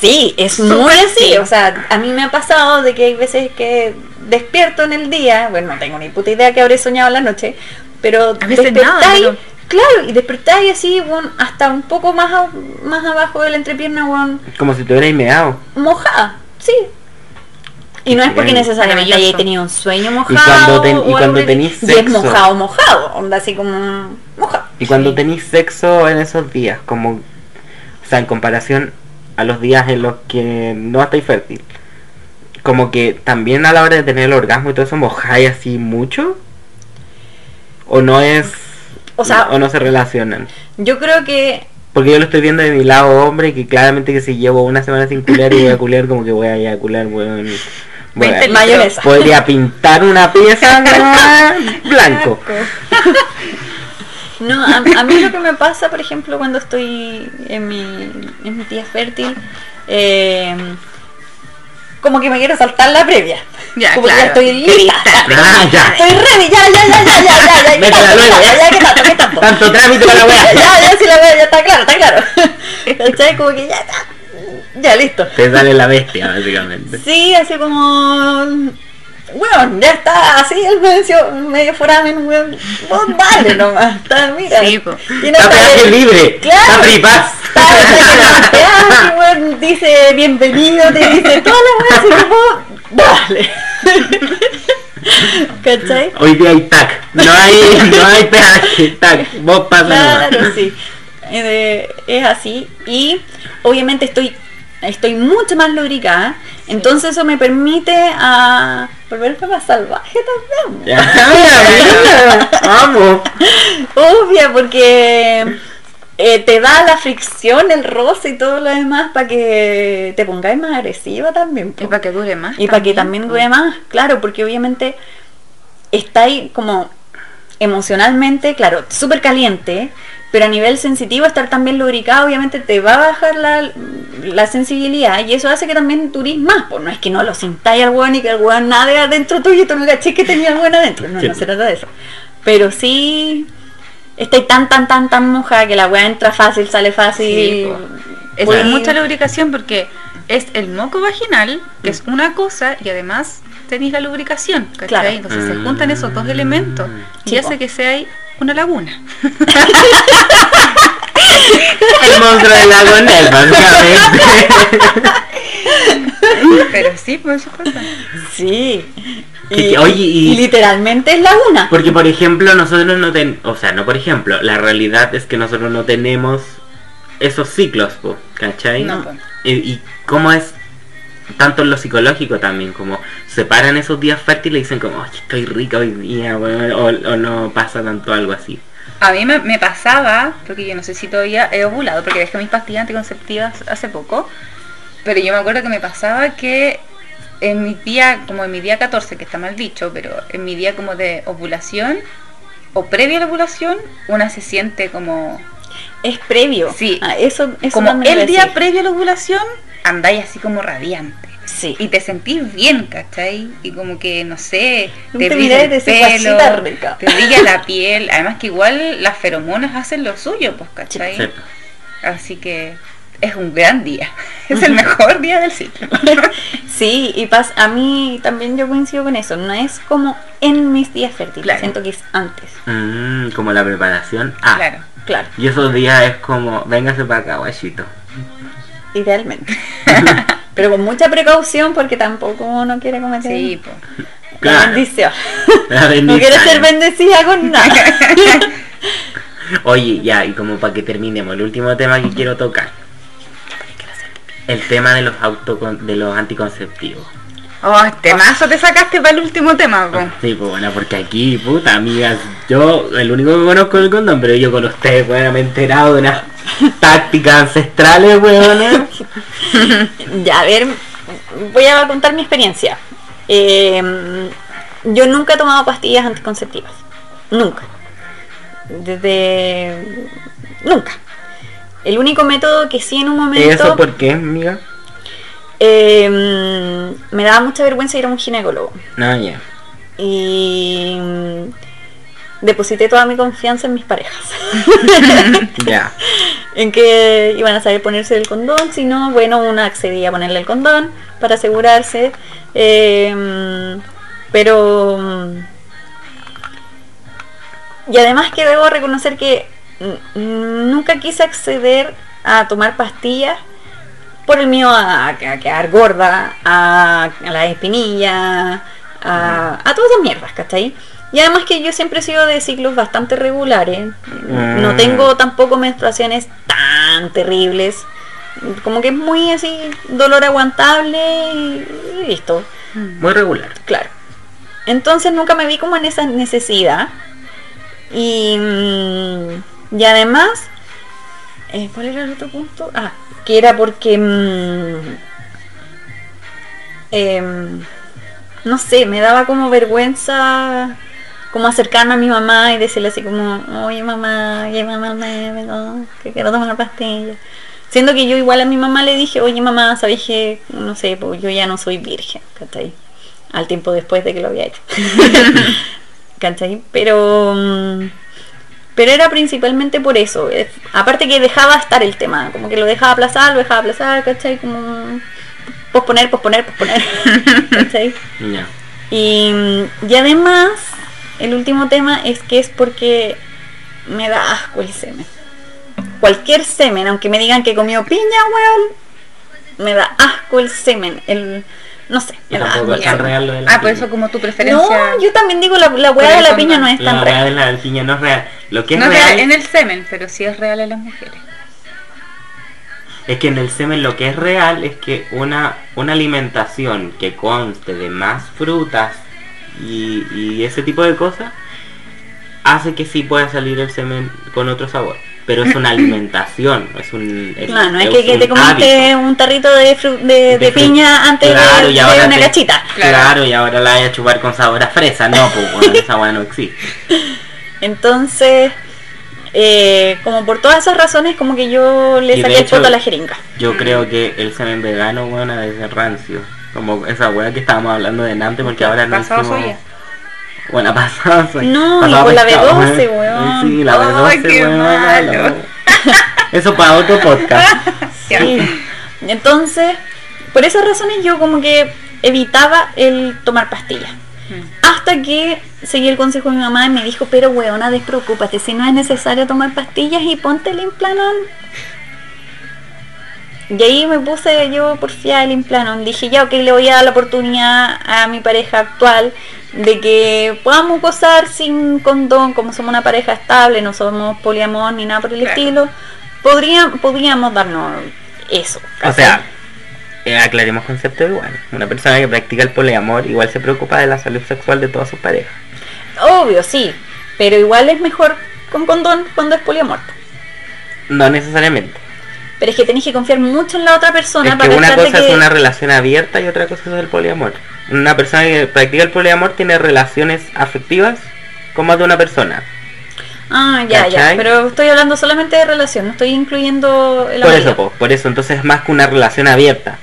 Sí, es muy así. sí. O sea, a mí me ha pasado de que hay veces que despierto en el día, bueno, no tengo ni puta idea que habré soñado en la noche, pero nada, despertáis, pero- claro, y despertáis así, bueno, hasta un poco más, a- más abajo de la entrepierna, bueno, Como si te hubieras meado. mojada, sí. Y no es porque necesariamente hayáis tenido un sueño Y mojado. cuando ten- y cuando y es sexo. mojado, mojado, onda así como mojado. Y cuando Sí. tenéis sexo en esos días, como, o sea, en comparación a los días en los que no estáis fértil, como que también a la hora de tener el orgasmo y todo eso mojáis así mucho, o no es, O sea- o no se relacionan. Yo creo que Porque yo lo estoy viendo de mi lado hombre, que claramente que si llevo una semana sin culiar y voy a culiar, como que voy a ir a culiar, weón. 20 mayonesa. Podría pintar una pieza blanco. No, a, a mí lo que me pasa, por ejemplo, cuando estoy en mi, en mi tía fértil, eh, como que me quiero saltar la previa. Ya, como que claro. ya estoy lista. Ah, ya. Estoy ready, ya, ya, ya, ya, ya, ya, ya. ¿qué tanto, luego, ya. tanto, ya, ¿qué tanto, qué tanto? Tanto trámite para la weá. Ya, ya, sí, la wea ya está claro, está claro. ¿Cachai? Como que ya está. Ya, listo. Te sale la bestia, básicamente. Sí, así como. Weón, ya está así el medio, medio foramen, weón. Vos dale nomás, está, mira. Sí, po. Tiene Está peaje libre. Claro. Está. Está peaje, weón, dice bienvenido, te dice todas las weas, que vos, dale. ¿Cachai? Hoy día hay TAC. No hay, no hay peaje. TAC. Vos pasa Claro, nomás. sí. Eh, es así. Y obviamente estoy estoy mucho más lubricada. Entonces eso me permite a volverme más salvaje también. Ya, mira, Vamos. Obvia, porque eh, te da la fricción, el roce y todo lo demás para que te pongáis más agresiva también. po. Y para que dure más. Y para que también dure más, claro, porque obviamente estáis como emocionalmente, claro, súper caliente, pero a nivel sensitivo estar también lubricado obviamente te va a bajar la, la sensibilidad y eso hace que también durís más, pues no es que no lo sintáis al weón y que el weón nade adentro tuyo y tú no caché que tenía el weón adentro, no, Sí. no se trata de eso. Pero sí estáis tan, tan, tan, tan mojada que la weá entra fácil, sale fácil. Sí. Es Pues- mucha lubricación porque es el moco vaginal, que es una cosa, y además tenéis la lubricación, ¿cachai? Claro. Entonces se juntan esos dos elementos y Sí, hace po. que sea una laguna. El monstruo del lago Ness, básicamente. Pero sí, pues eso pasa. Sí. Que- Y, oye, y- literalmente es la una. Porque, por ejemplo, nosotros no tenemos, o sea, no por ejemplo, la realidad es que nosotros no tenemos esos ciclos, po, ¿cachai? No, po. Y, y cómo es, tanto en lo psicológico también, como separan esos días fértiles y dicen como, "Ay, estoy rica hoy día, weón", o, o no pasa tanto algo así. A mí me, me pasaba, porque yo no sé si todavía he ovulado, porque dejé mis pastillas anticonceptivas hace poco, pero yo me acuerdo que me pasaba que en mi día, como en mi día 14, que está mal dicho, pero en mi día como de ovulación, o previa a la ovulación, una se siente como... Es previo. Sí. Ah, eso, eso como el día previo a la ovulación, andáis así como radiante. Sí. Y te sentís bien, ¿cachai? Y como que, no sé, Te te mirás brilla el pelo, te brilla la piel. Además que igual las feromonas hacen lo suyo, pues, ¿cachai? Sí. Así que es un gran día. Es el mejor día del ciclo. Sí, y pas a mí también yo coincido con eso. No es como en mis días fértiles. Claro. Siento que es antes. Mm, como la preparación. Ah, Claro. Claro, y esos días es como, véngase para acá, guachito. Idealmente. Pero con mucha precaución porque tampoco uno quiere cometer Sí, pues. la Claro. bendición. La No bendición. quiere ser bendecida con nada. Oye, ya, y como para que terminemos, el último tema que quiero tocar. El tema de los auto de los anticonceptivos. Oh, temazo te sacaste para el último tema, po. Sí, pues bueno, porque aquí, puta, amigas, yo el único que conozco es el condón, pero yo con ustedes, bueno, me he enterado de unas tácticas ancestrales, weón. Ya, a ver, voy a contar mi experiencia. Eh, yo nunca he tomado pastillas anticonceptivas. Nunca. Desde... Nunca. El único método que sí en un momento... ¿Eso por qué, amiga? Eh, me daba mucha vergüenza ir a un ginecólogo. No, ya. Y mm, deposité toda mi confianza en mis parejas. Ya. en que iban a saber ponerse el condón, si no, bueno, una accedía a ponerle el condón para asegurarse. eh, pero... mm, Y además que debo reconocer que mm, nunca quise acceder a tomar pastillas por el miedo a, a quedar gorda, a, a la espinilla, a, a todas esas mierdas, ¿cachai? Y además que yo siempre he sido de ciclos bastante regulares, no Mm. tengo tampoco menstruaciones tan terribles, como que es muy así, dolor aguantable y listo, Muy regular. claro. Entonces nunca me vi como en esa necesidad. Y, mm, y además, eh, ¿cuál era el otro punto? Ah, que era porque, mm, em, no sé, me daba como vergüenza como acercarme a mi mamá y decirle así como, oye mamá, oye mamá, me, no, que quiero tomar pastillas. Siendo que yo igual a mi mamá le dije, oye mamá, sabes que, no sé, pues yo ya no soy virgen, ¿cachai? Al tiempo después de que lo había hecho. ¿Cachai? Pero... mm, Pero era principalmente por eso. eh, Aparte que dejaba estar el tema, como que lo dejaba aplazar, lo dejaba aplazar, ¿cachai? Como posponer, posponer, posponer. ¿Cachai? Ya. Y, y además, el último tema es que es porque me da asco el semen. Cualquier semen, aunque me digan que comió piña, weón, me da asco el semen. El, no sé, Y me da tampoco es tan real lo de la Ah, por eso como tu preferencia. No, yo también digo la, la weá de la piña no es La tan weá de real. la piña no es real. Lo que es no real real en el semen, pero sí es real en las mujeres. es que en el semen lo que es real es que una, una alimentación que conste de más frutas y, y ese tipo de cosas hace que sí pueda salir el semen con otro sabor. Pero es una alimentación, es un... Es, No, no es que, que un te comiste hábito. un tarrito de, fru- de, de piña antes Claro, de, y de ahora una te- cachita. Claro. Claro. y ahora la vaya a chupar con sabor a fresa. No, pues bueno, esa weá no existe. Entonces, eh, como por todas esas razones, como que yo le Y saqué el hecho- poto a la jeringa. Yo creo que el semen vegano, bueno, ser rancio. Como esa weá que estábamos hablando de antes, porque ahora no hicimos... soya. Bueno, pasado soya. No, y con la pescado, B12, ¿eh? weón. Sí, la Ay, B12, qué weón. malo. Eso para otro podcast. Sí. Entonces, por esas razones yo como que evitaba el tomar pastillas. Mm. Hasta que seguí el consejo de mi mamá y me dijo, pero weona, despreocúpate, si no es necesario tomar pastillas y ponte el implanón. Y ahí me puse yo por fiar el implano. Dije, ya, ok, le voy a dar la oportunidad a mi pareja actual de que podamos gozar sin condón, como somos una pareja estable, no somos poliamor ni nada por el Claro. estilo. Podría, podríamos darnos eso. O sea, eh, aclaremos concepto igual. Una persona que practica el poliamor igual se preocupa de la salud sexual de todas sus parejas. Obvio, sí. Pero igual es mejor con condón cuando es poliamor. No necesariamente. Pero es que tenés que confiar mucho en la otra persona Es que para una cachar de cosa que... es una relación abierta y otra cosa es el poliamor. Una persona que practica el poliamor tiene relaciones afectivas con más de una persona. Ah, ya, ya. Pero estoy hablando solamente de relación, no estoy incluyendo el Por eso, po, por eso, entonces es más que una relación abierta.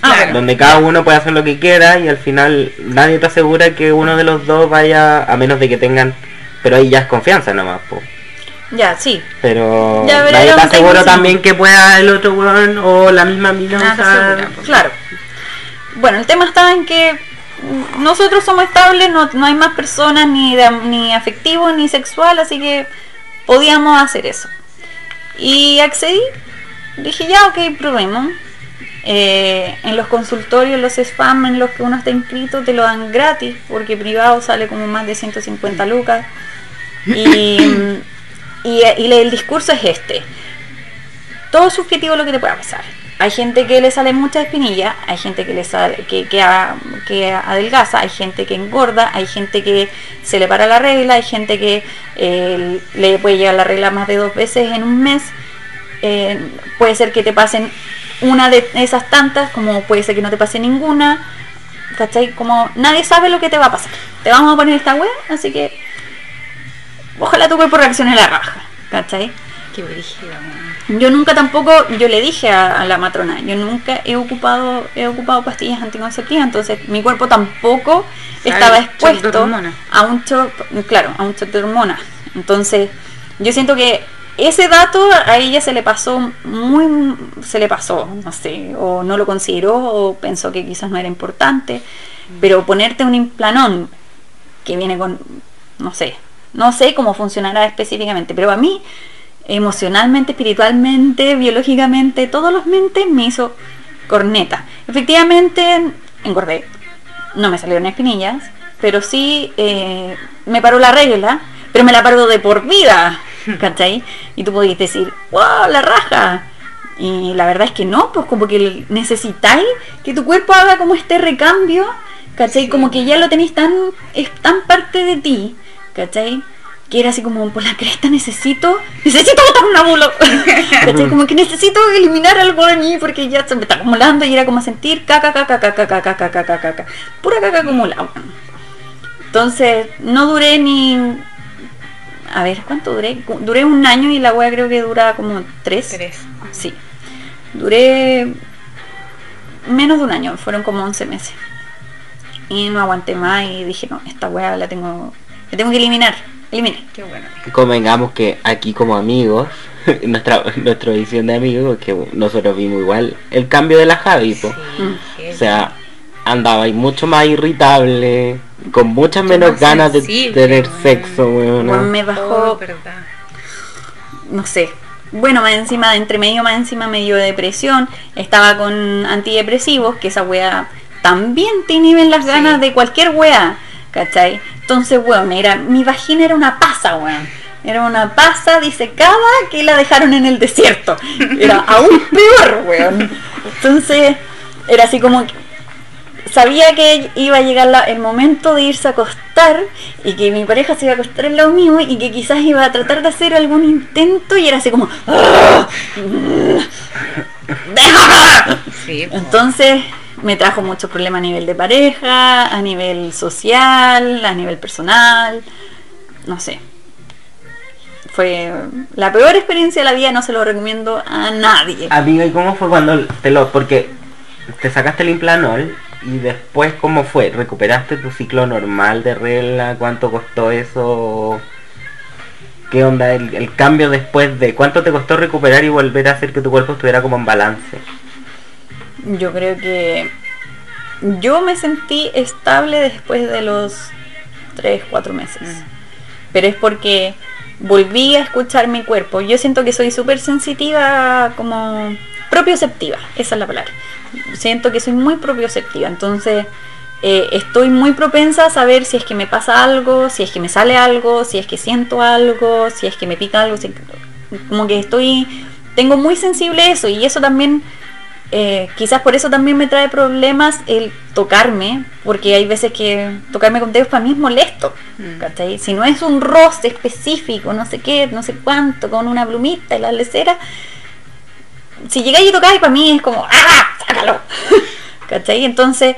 Ah, Claro. donde cada uno puede hacer lo que quiera y al final nadie te asegura que uno de los dos vaya, a menos de que tengan, pero ahí ya es confianza nomás, po. Ya, sí. Pero Ya, pero nadie asegura tecnicismo. también que pueda el otro weón o la misma mina te usar- po. Claro. Bueno, el tema está en que mm, nosotros somos estables, no, no hay más personas ni, de- ni afectivo ni sexual, así que podíamos hacer eso. Y accedí, dije ya, ok, probemos. Eh, en los consultorios, los spam en los que uno está inscrito, te lo dan gratis, porque privado sale como más de 150 lucas. Y, y, y el discurso es este. Todo es subjetivo lo que te pueda pasar. Hay gente que le sale mucha espinilla, hay gente que le sale, que, que adelgaza, hay gente que engorda, hay gente que se le para la regla, hay gente que eh, le puede llegar la regla más de dos veces en un mes. Eh, puede ser que te pasen una de esas tantas, como puede ser que no te pase ninguna. ¿Cachai? Como nadie sabe lo que te va a pasar. Te vamos a poner esta web, así que ojalá tu cuerpo reaccione a la raja. ¿Cachai? Qué brígido. Yo nunca tampoco, yo le dije a, a la matrona, yo nunca he ocupado, he ocupado pastillas anticonceptivas, entonces mi cuerpo tampoco estaba expuesto a un shock, claro, a un shock de hormonas. Entonces, yo siento que ese dato a ella se le pasó muy, se le pasó, no sé, o no lo consideró, o pensó que quizás no era importante, pero ponerte un implanón que viene con, no sé, no sé cómo funcionará específicamente, pero a mí emocionalmente, espiritualmente, biológicamente, todos los mentes me hizo corneta. Efectivamente, engordé, no me salieron espinillas, pero sí eh, me paró la regla, pero me la paró de por vida, ¿cachai? Y tú podías decir, wow, la raja. Y la verdad es que no, pues como que necesitáis que tu cuerpo haga como este recambio, ¿cachai? Como que ya lo tenéis tan, es tan parte de ti, ¿cachai? Que era así como, por la cresta necesito, necesito botar una bulo, ¿cachai? Como que necesito eliminar algo de mí porque ya se me está acumulando y era como sentir caca, caca, caca, caca, caca, caca, caca, pura caca acumulada. Entonces, no duré ni... A ver, ¿cuánto duré? Duré un año y la wea creo que dura como tres. Tres. Sí. Duré menos de un año, fueron como 11 meses. Y no aguanté más y dije, no, esta weá la tengo, la tengo que eliminar. Eliminar. Qué bueno. Convengamos que aquí como amigos, nuestra, nuestra visión de amigos, que nosotros vimos igual el cambio de la Javi. Sí, o sea, andaba ahí mucho más irritable, con muchas menos ganas de tener sexo, weón. Weón, me bajó, Oh, verdad. no sé. Bueno, más encima, de entre medio, más encima me dio depresión. Estaba con antidepresivos, que esa weá también te inhiben las Sí. ganas de cualquier weá. ¿Cachai? Entonces, weón, era, mi vagina era una pasa, weón. Era una pasa disecada que la dejaron en el desierto. Era aún peor, weón. Entonces, era así como que sabía que iba a llegar la- el momento de irse a acostar y que mi pareja se iba a acostar al lado mío y que quizás iba a tratar de hacer algún intento y era así como "Ah, mm, déjame". Sí, entonces me trajo muchos problemas a nivel de pareja, a nivel social, a nivel personal, no sé. Fue la peor experiencia de la vida, no se lo recomiendo a nadie. Amiga, ¿y cómo fue cuando te lo... porque te sacaste el implanol y después cómo fue? ¿Recuperaste tu ciclo normal de regla? ¿Cuánto costó eso? ¿Qué onda el, el cambio después de... ¿Cuánto te costó recuperar y volver a hacer que tu cuerpo estuviera como en balance? Yo creo que yo me sentí estable después de los 3, 4 meses. Mm. Pero es porque volví a escuchar mi cuerpo. Yo siento que soy súper sensitiva como propioceptiva, esa es la palabra. Siento que soy muy propioceptiva, entonces eh, estoy muy propensa a saber si es que me pasa algo, si es que me sale algo, si es que siento algo, si es que me pica algo, si- como que estoy, tengo muy sensible eso y eso también, eh, quizás por eso también me trae problemas el tocarme, porque hay veces que tocarme con dedos para mí es molesto, Mm. Si no es un roce específico, no sé qué, no sé cuánto, con una plumita y la lecera, si llegáis y tocáis para mí es como, ¡ah! ¡Sácalo! ¿cachai? Entonces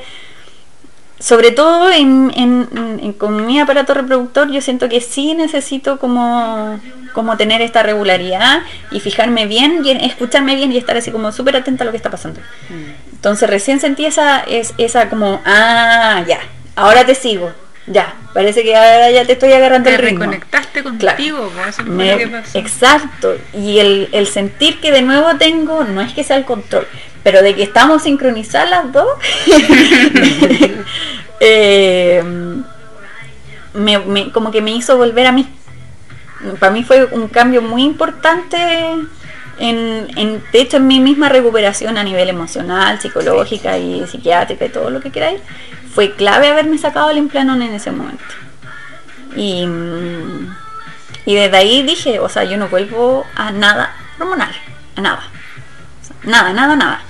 sobre todo en, en- en- con mi aparato reproductor yo siento que sí necesito como, como tener esta regularidad y fijarme bien y escucharme bien y estar así como súper atenta a lo que está pasando. Mm. Entonces recién sentí esa, es, esa como, ah, ya, ahora te sigo, ya, parece que ahora ya te estoy agarrando Te el ritmo. reconectaste Claro. contigo, pues, eso Me- que pasó. exacto. Y el, el sentir que de nuevo tengo, no es que sea el control, pero de que estamos sincronizadas las dos, eh, me- como que me hizo volver a mí. Para mí fue un cambio muy importante, en, de hecho en mi misma recuperación a nivel emocional, psicológica y psiquiátrica y todo lo que queráis. Fue clave haberme sacado el implanon en ese momento. Y, y desde ahí dije, o sea, yo no vuelvo a nada hormonal, a nada. Nada, nada, nada.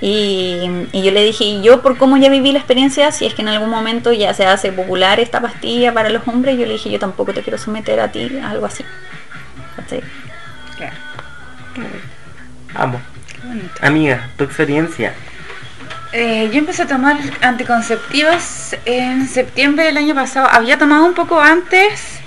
Y, y yo le dije, y yo por cómo ya viví la experiencia, si es que en algún momento ya se hace popular esta pastilla para los hombres, yo le dije, yo tampoco te quiero someter a ti a algo así. ¿Cachai? Claro, Vamos. qué bonito. Amiga, tu experiencia. Eh, yo empecé a tomar anticonceptivos en septiembre del año pasado. Había tomado un poco antes,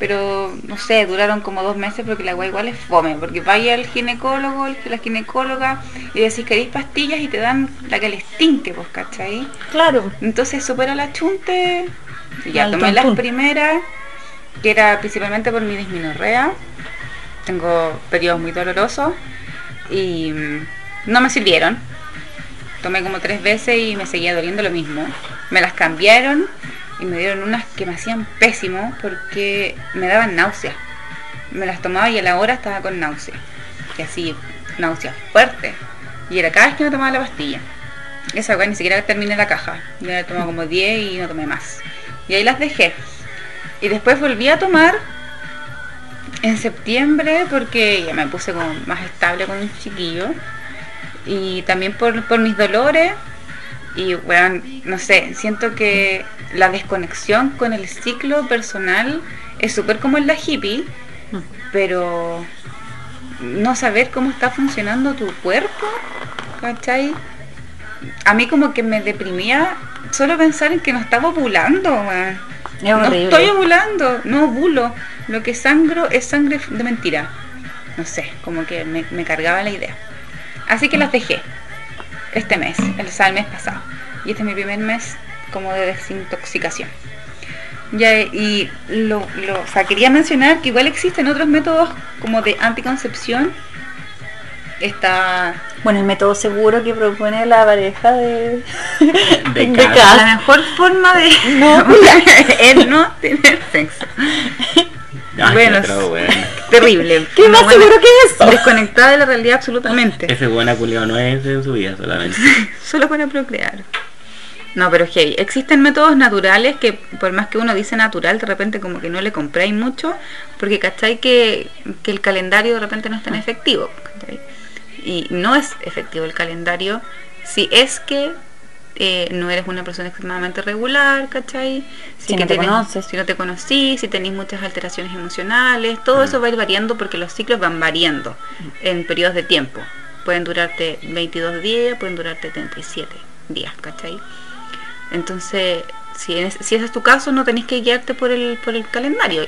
pero no sé, duraron como dos meses porque la agua igual es fome. Porque vaya al ginecólogo, la ginecóloga, y decís queréis pastillas y te dan la que les tinque, pues, ¿cachai? Claro. Entonces supera la chunte. y Ya Al tomé las primeras, que era principalmente por mi disminorrea. Tengo periodos muy dolorosos y mm, no me sirvieron. Tomé como tres veces y me seguía doliendo lo mismo. Me las cambiaron y me dieron unas que me hacían pésimo porque me daban náuseas. Me las tomaba y a la hora estaba con náusea. Y así, náusea fuerte. Y era cada vez que me tomaba la pastilla. Esa weá ni siquiera terminé la caja. Yo la tomaba como 10 y no tomé más. Y ahí las dejé. Y después volví a tomar en septiembre porque ya me puse como más estable con un chiquillo. Y también por mis dolores. Y bueno, no sé, siento que la desconexión con el ciclo personal es súper como en la hippie, pero no saber cómo está funcionando tu cuerpo, ¿cachai? A mí como que me deprimía solo pensar en que no estaba ovulando. Es No horrible. estoy ovulando, no ovulo. Lo que sangro es sangre de mentira. No sé, como que me, me cargaba la idea. Así que las dejé este mes, el, o sea, el mes pasado. Y este es mi primer mes como de desintoxicación. Ya, y lo, lo- o sea, quería mencionar que igual existen otros métodos como de anticoncepción. Está Bueno, el método seguro que propone la pareja de, De de la mejor forma de No. es no tener sexo. Ay, Bueno, pero bueno. Terrible. ¿Qué más buena- seguro que eso? Desconectada de la realidad absolutamente. Ese buena culiao no es en su vida solamente. Solo para procrear. No, pero hey, existen métodos naturales que por más que uno dice natural, de repente como que no le compráis mucho, porque cachai que, que el calendario de repente no es tan efectivo. ¿cachai? Y no es efectivo el calendario si es que eh, no eres una persona extremadamente regular, ¿cachai? Si que no te tenés- conoces. Si no te conocí, si tenéis muchas alteraciones emocionales, todo eso va a ir variando porque los ciclos van variando en periodos de tiempo. Pueden durarte 22 días, pueden durarte 37 días, ¿cachai? Entonces, si, es- si ese es tu caso, no tenés que guiarte por el, por el calendario.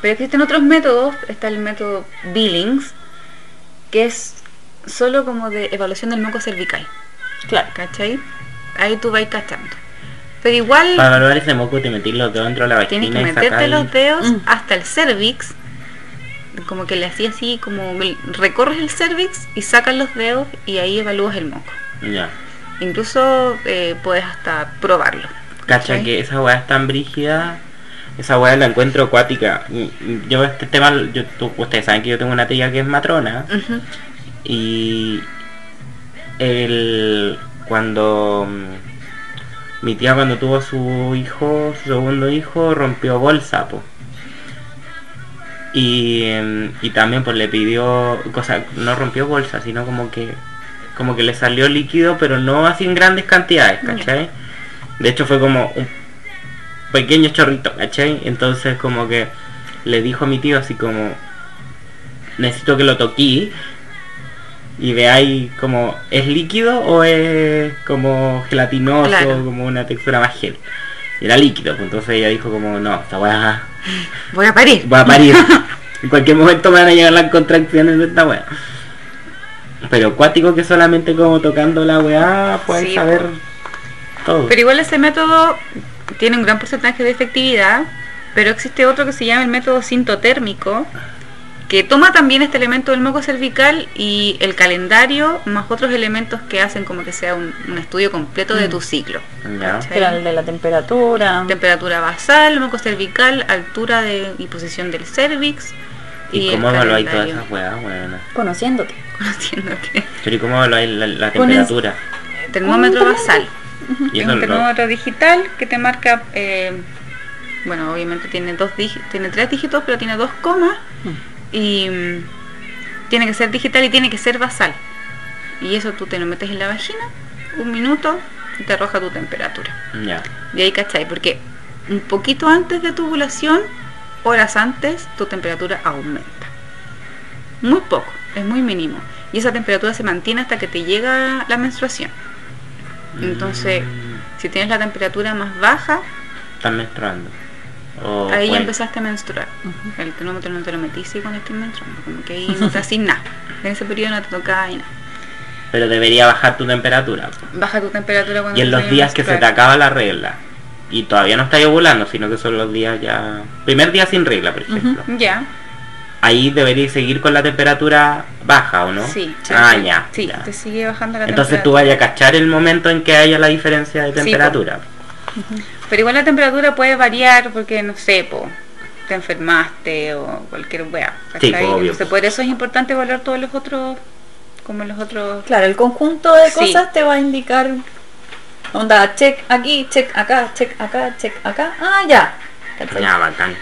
Pero existen otros métodos, está el método Billings, que es solo como de evaluación del moco cervical, Claro. ¿cachai? Ahí tú vas cachando. Pero igual Para evaluar ese moco te metís los dedos dentro de la vagina tienes que y meterte los dedos Mm. hasta el cervix, como que le hacías así, como recorres el cervix y sacas los dedos y ahí evalúas el moco. Ya. Incluso eh, puedes hasta probarlo. Cacha que esa weá es tan brígida. Esa weá la encuentro acuática. Yo este tema, yo, tú- ustedes saben que yo tengo una tía que es matrona. Y el cuando mm, mi tía cuando tuvo su hijo, su segundo hijo, rompió bolsa, po. Y, em, y también pues le pidió, cosa, no rompió bolsa, sino como que como que le salió líquido, pero no así en grandes cantidades, ¿cachai? De hecho fue como un pequeño chorrito, ¿cachai? Entonces como que le dijo a mi tío así como, necesito que lo toquí y veáis como, ¿es líquido o es como gelatinoso, Claro. como una textura más gel? Y era líquido, pues entonces ella dijo como, no, esta weá Voy a parir. voy a parir. en cualquier momento me van a llegar las contracciones de esta weá. Pero cuático que solamente como tocando la weá puedes Sí, saber po. todo. Pero igual ese método tiene un gran porcentaje de efectividad, pero existe otro que se llama el método sintotérmico, que toma también este elemento del moco cervical y el calendario más otros elementos que hacen como que sea un, un estudio completo de tu ciclo. De la temperatura. Temperatura basal, moco cervical, altura de, y posición del cervix. ¿Y, el cómo evaluáis todas esas weas, weona? Conociéndote. Conociéndote. Pero ¿y cómo evaluáis la, la Pones- temperatura? Termómetro basal. Y Es un lo- termómetro digital que te marca, eh, bueno, obviamente tiene dos tiene tres dígitos, pero tiene dos comas y mm, tiene que ser digital y tiene que ser basal. Y eso tú te lo metes en la vagina, un minuto y te arroja tu temperatura. Ya. Y ahí cachai, porque un poquito antes de tu ovulación, horas antes, tu temperatura aumenta. Muy poco, es muy mínimo. Y esa temperatura se mantiene hasta que te llega la menstruación. Entonces, Mm, si tienes la temperatura más baja, Estás menstruando. O ahí ya empezaste a menstruar. El termómetro no te lo metiste cuando estés menstruando, como que ahí no te haces nada. En ese periodo no te toca y nada. Pero debería bajar tu temperatura. Baja tu temperatura cuando Y en los días que se te acaba la regla. Y todavía no estás ovulando, sino que son los días ya... Primer día sin regla, por ejemplo. Ya, Ahí deberías seguir con la temperatura baja, ¿o no? sí. Ah, sí, ya. Sí, ya. te sigue bajando la Entonces temperatura. tú vayas a cachar el momento en que haya la diferencia de Sí, po. temperatura. Pero igual la temperatura puede variar porque, no sé, po, te enfermaste o cualquier wea. Sí, po, obvio, Entonces, po. por eso es importante evaluar todos los otros, como los otros... Claro, el conjunto de Sí. cosas te va a indicar. Onda, check aquí, check acá, check acá, check acá. Ah, ya. Bacán.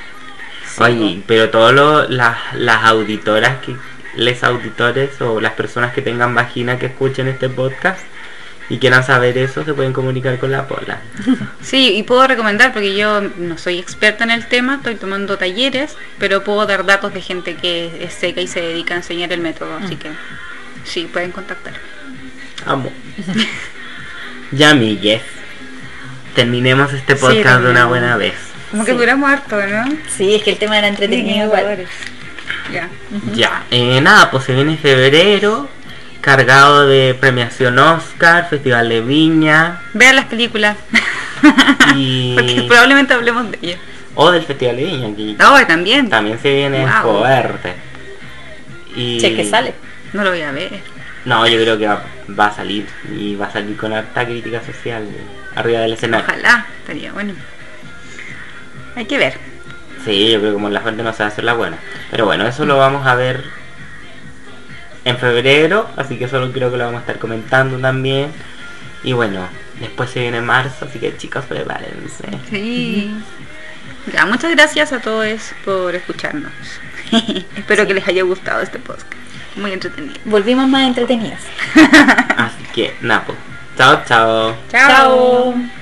Sí, Oye, pero todas las, las auditoras, que les auditores o las personas que tengan vagina que escuchen este podcast y quieran saber eso, se pueden comunicar con la Pola. Sí, y puedo recomendar, porque yo no soy experta en el tema, estoy tomando talleres, pero puedo dar datos de gente que es seca y se dedica a enseñar el método, así que sí, pueden contactarme. Amo. ya, amigues. Terminemos este Sí, podcast de una buena vez. Como que Sí. duramos harto, ¿no? Sí, es que el tema era entretenido igual. Ya. Ya, eh, nada, pues se viene febrero, cargado de premiación Oscar, Festival de Viña Vean las películas. y... Porque probablemente hablemos de ellas. o del Festival de Viña, que No, también. también se viene Wow. fuerte. Y... Che, que sale. No lo voy a ver. No, yo creo que va, va a salir y va a salir con harta crítica social arriba del escenario. Ojalá, estaría bueno. Hay que ver. Sí, yo creo que como la fuente no se va a hacer la buena. Pero bueno, eso lo vamos a ver en febrero, así que solo creo que lo vamos a estar comentando también. Y bueno, después se viene marzo, así que chicos, prepárense. Sí. Ya, muchas gracias a todos por escucharnos. Espero que les haya gustado este podcast. Muy entretenido. Volvimos más entretenidas. Así que, nada, pues. Chao, chao. Chao.